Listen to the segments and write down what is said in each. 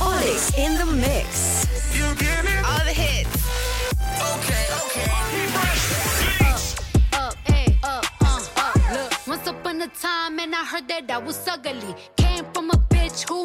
Onyx in the mix. You give me all the hits. Okay, okay. Uh, up, ay, up, uh, up, uh, uh, uh, look. Once upon a time, and I heard that I was ugly. Came from a bitch who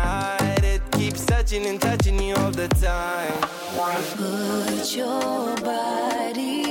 hide it. Keep touching and touching you all the time. Put your body.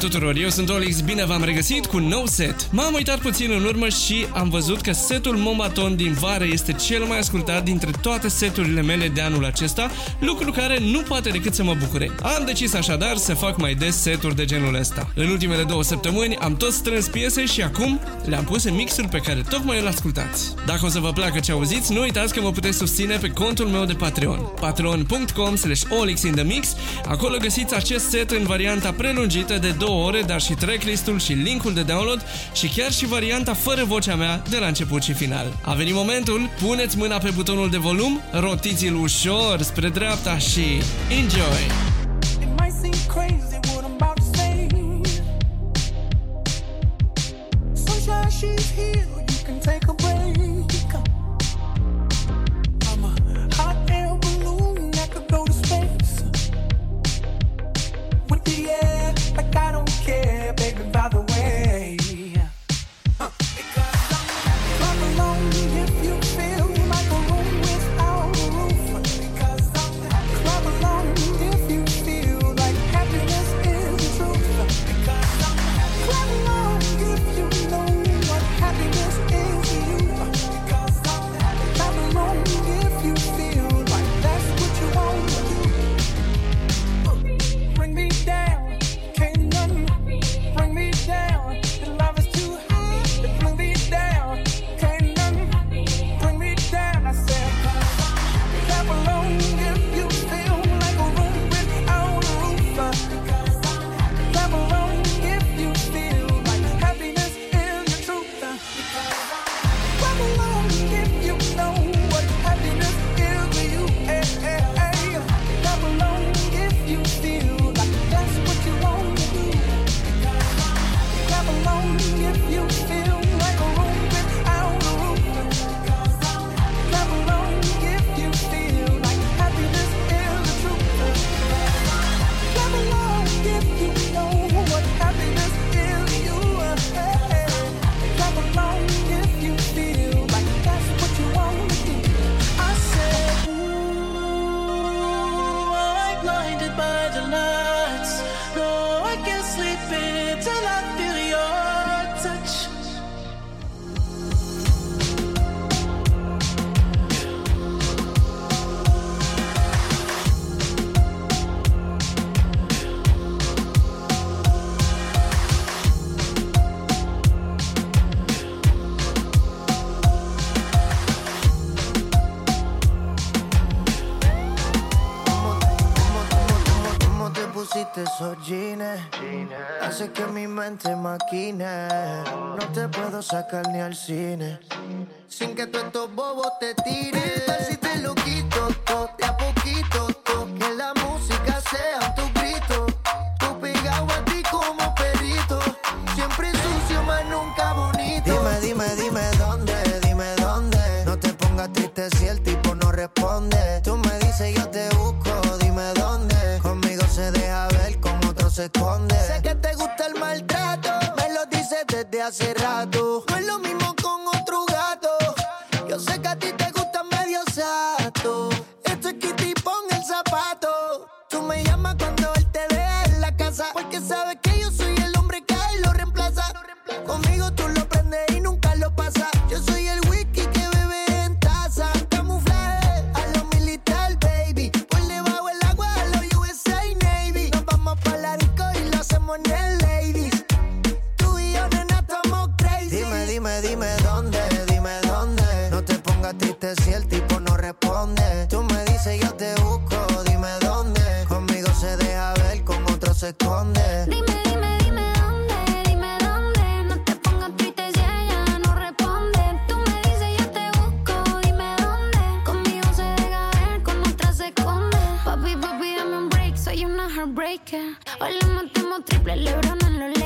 tuturor, eu sunt Olix, bine v-am regăsit cu un nou set. M-am uitat puțin în urmă și am văzut că setul Momaton din vară este cel mai ascultat dintre toate seturile mele de anul acesta, lucru care nu poate decât să mă bucure. Am decis așadar să fac mai des seturi de genul ăsta. În ultimele două săptămâni am tot strâns piese și acum le-am pus în mixul pe care tocmai îl ascultați. Dacă o să vă placă ce auziți, nu uitați că mă puteți susține pe contul meu de Patreon, patreon.com slash olixindemix. Acolo găsiți acest set în varianta prelungită de două două ore, dar și tracklistul și linkul de download și chiar și varianta fără vocea mea de la început și final. A venit momentul, puneți mâna pe butonul de volum, rotiți-l ușor spre dreapta și enjoy! She's here. pusiste esos jeans. Hace que mi mente maquine. No te puedo sacar ni al cine. Sin que tú estos bobos te tiren. si te lo quito, to, de a poquito. acelerado Dime, dime, dime dónde, dime dónde. No te pongas triste si ella no responde. Tú me dices, yo te busco, dime dónde. Conmigo se deja ver, con otra se esconde. Papi, papi, dame un break, soy una heartbreaker. Hoy le matamos triple, Lebron en los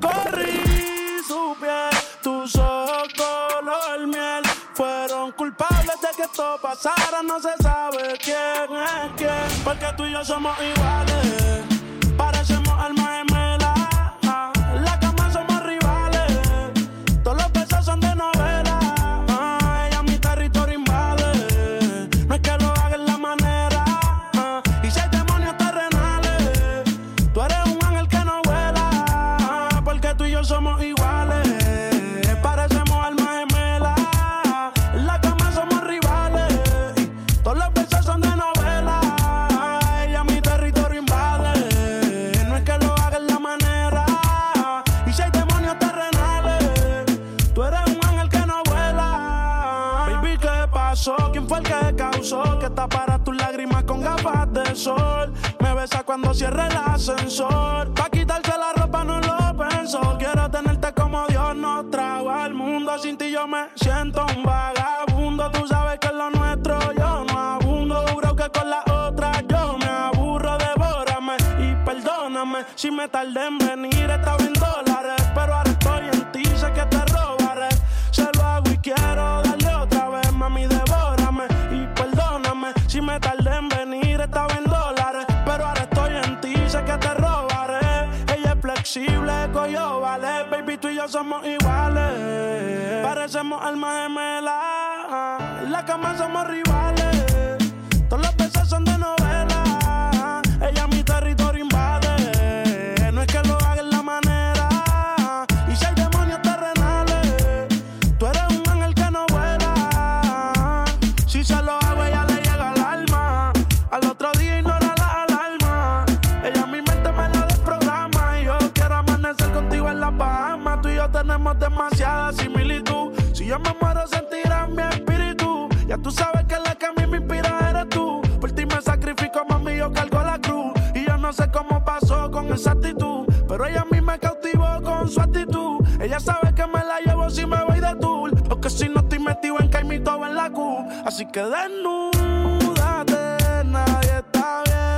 corrí, su piel, tus ojos color miel. Fueron culpables de que esto pasara, no se sabe quién es quién. Porque tú y yo somos iguales, parecemos almas Me besa cuando cierra el ascensor. Pa' quitarse la ropa no lo pensó. Quiero tenerte como Dios nos trajo al mundo. Sin ti yo me siento un vagabundo. Tú sabes que es lo nuestro yo no abundo. Duro que con la otra yo me aburro. Devórame y perdóname si me tardé en venir esta somos iguales. Parecemos almas gemelas. En la cama somos rivales. Todos los besos son de no metido en Caimito en la Q. Así que desnúdate, nadie está bien.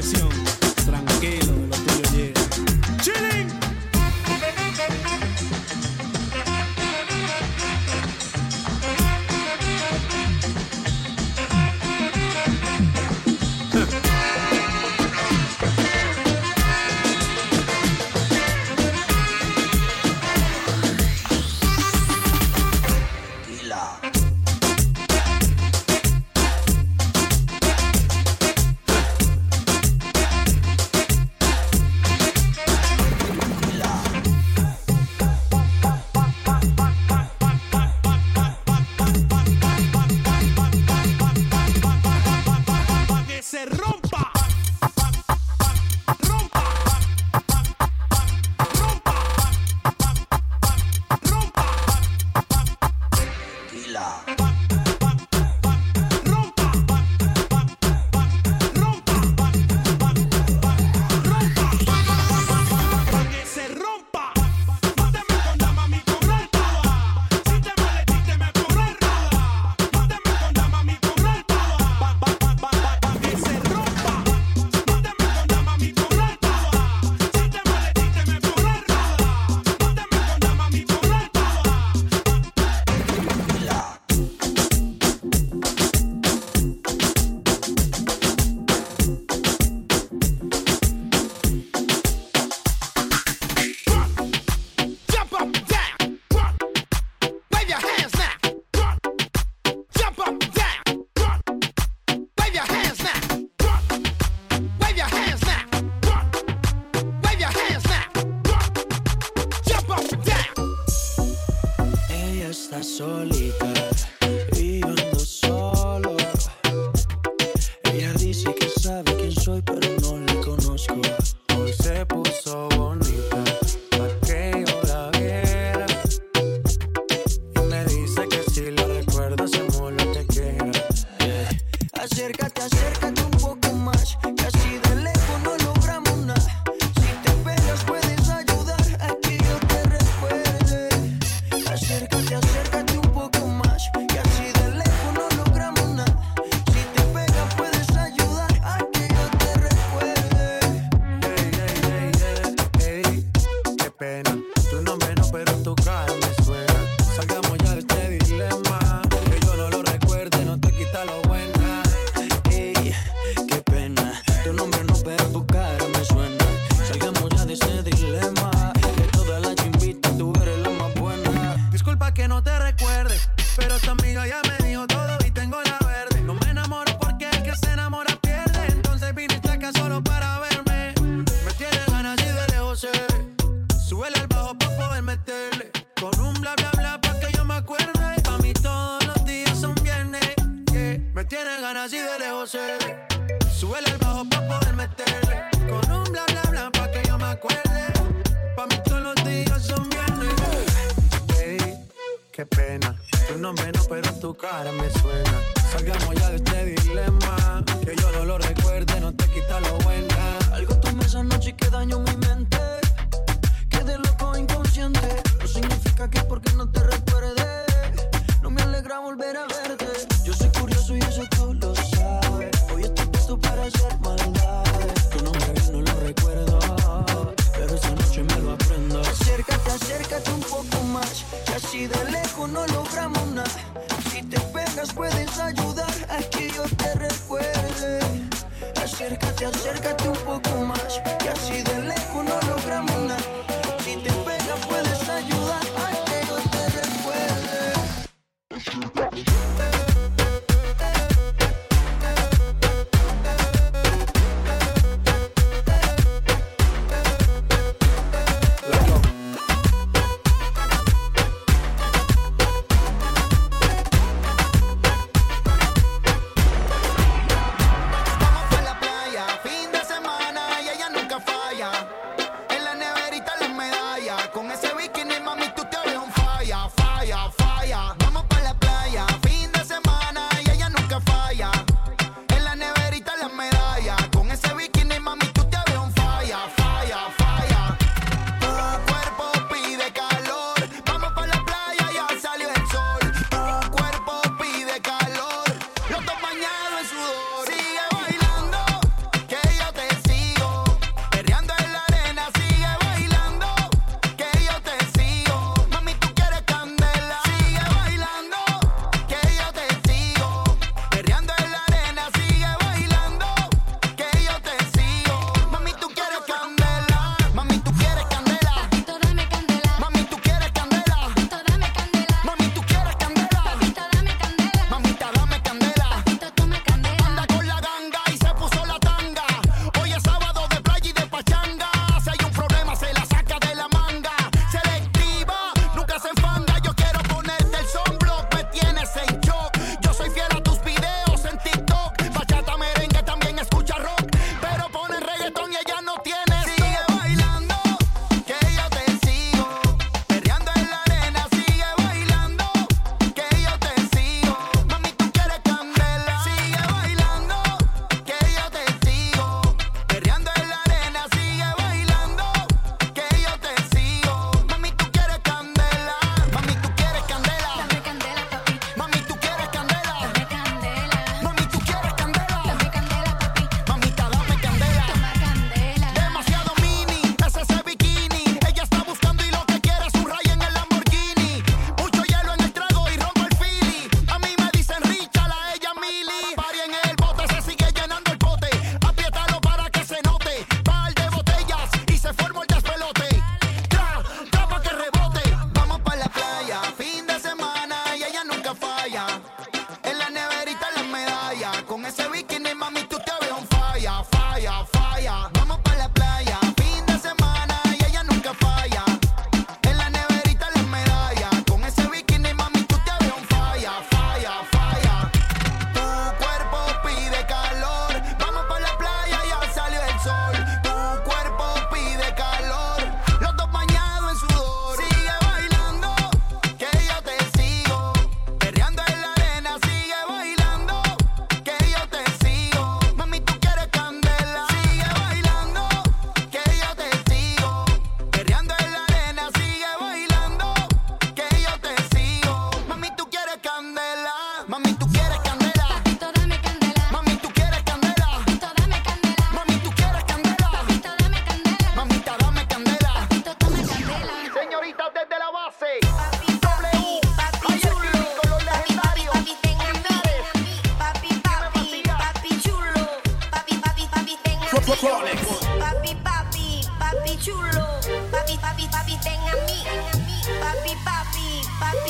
presión.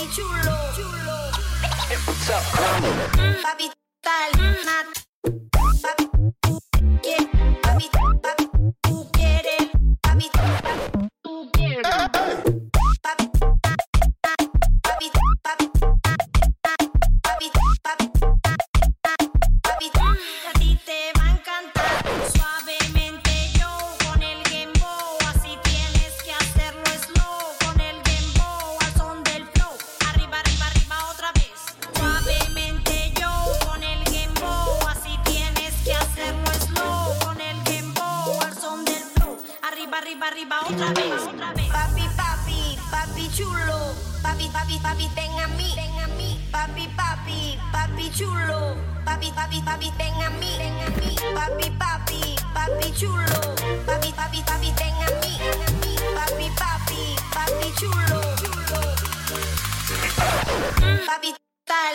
Papi chulo. Papi, tal, tal,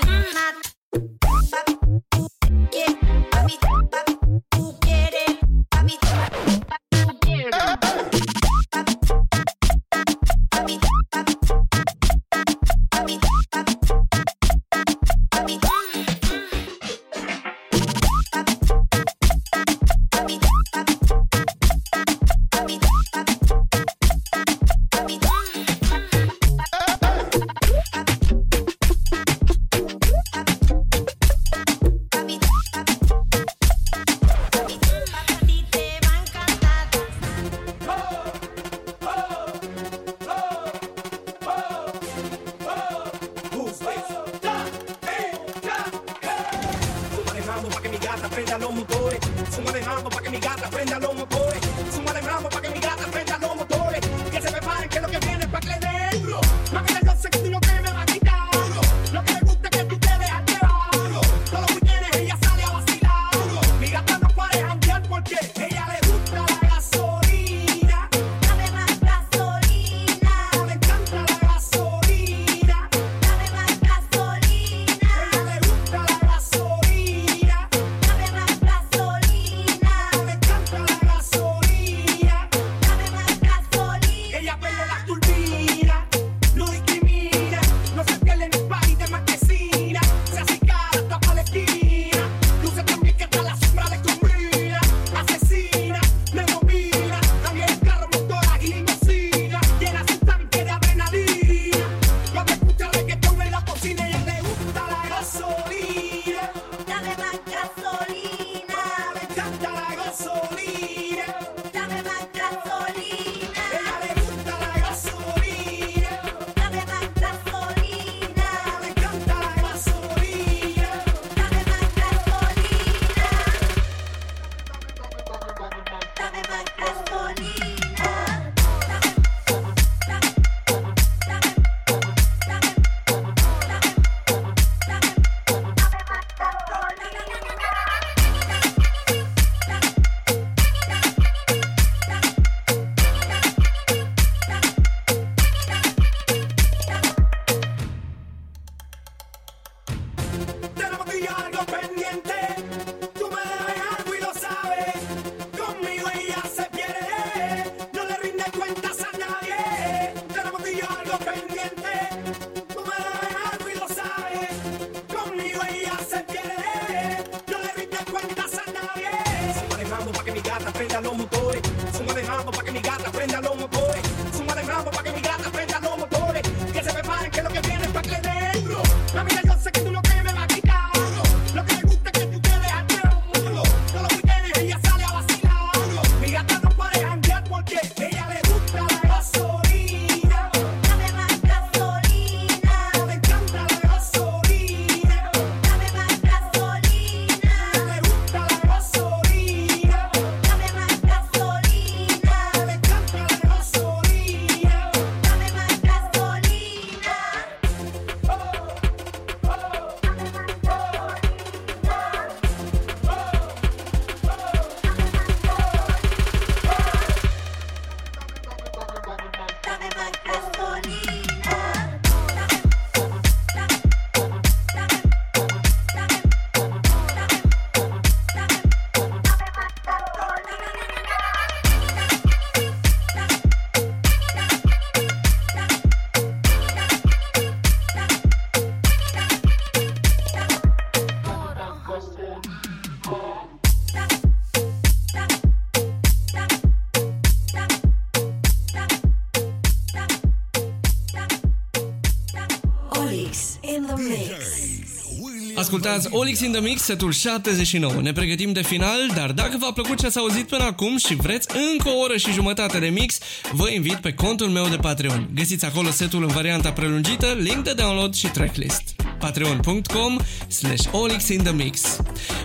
Ascultați Olix in the Mix, setul 79. Ne pregătim de final, dar dacă v-a plăcut ce ați auzit până acum și vreți încă o oră și jumătate de mix, vă invit pe contul meu de Patreon. Găsiți acolo setul în varianta prelungită, link de download și tracklist. patreon.com slash Olix in the Mix.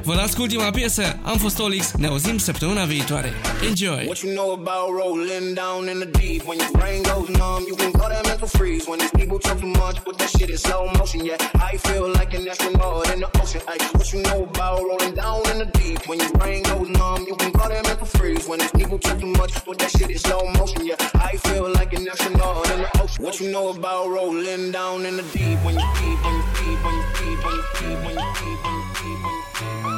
Vă las cu ultima piesă, am fost Olix, ne auzim săptămâna viitoare. Enjoy! What you know about rolling down in the deep? When your brain goes numb, you can call that mental freeze. When these people talk too much, but that shit is slow motion. Yeah, I feel like an astronaut in the ocean. Ay, what you know about rolling down in the deep? When your brain goes numb, you can call that mental freeze. When these people talk too much, but that shit is slow motion. Yeah, I feel like an astronaut in the ocean. What you know about rolling down in the deep? When you deep, when you deep, when you deep, when you deep, when you deep, when you deep, when you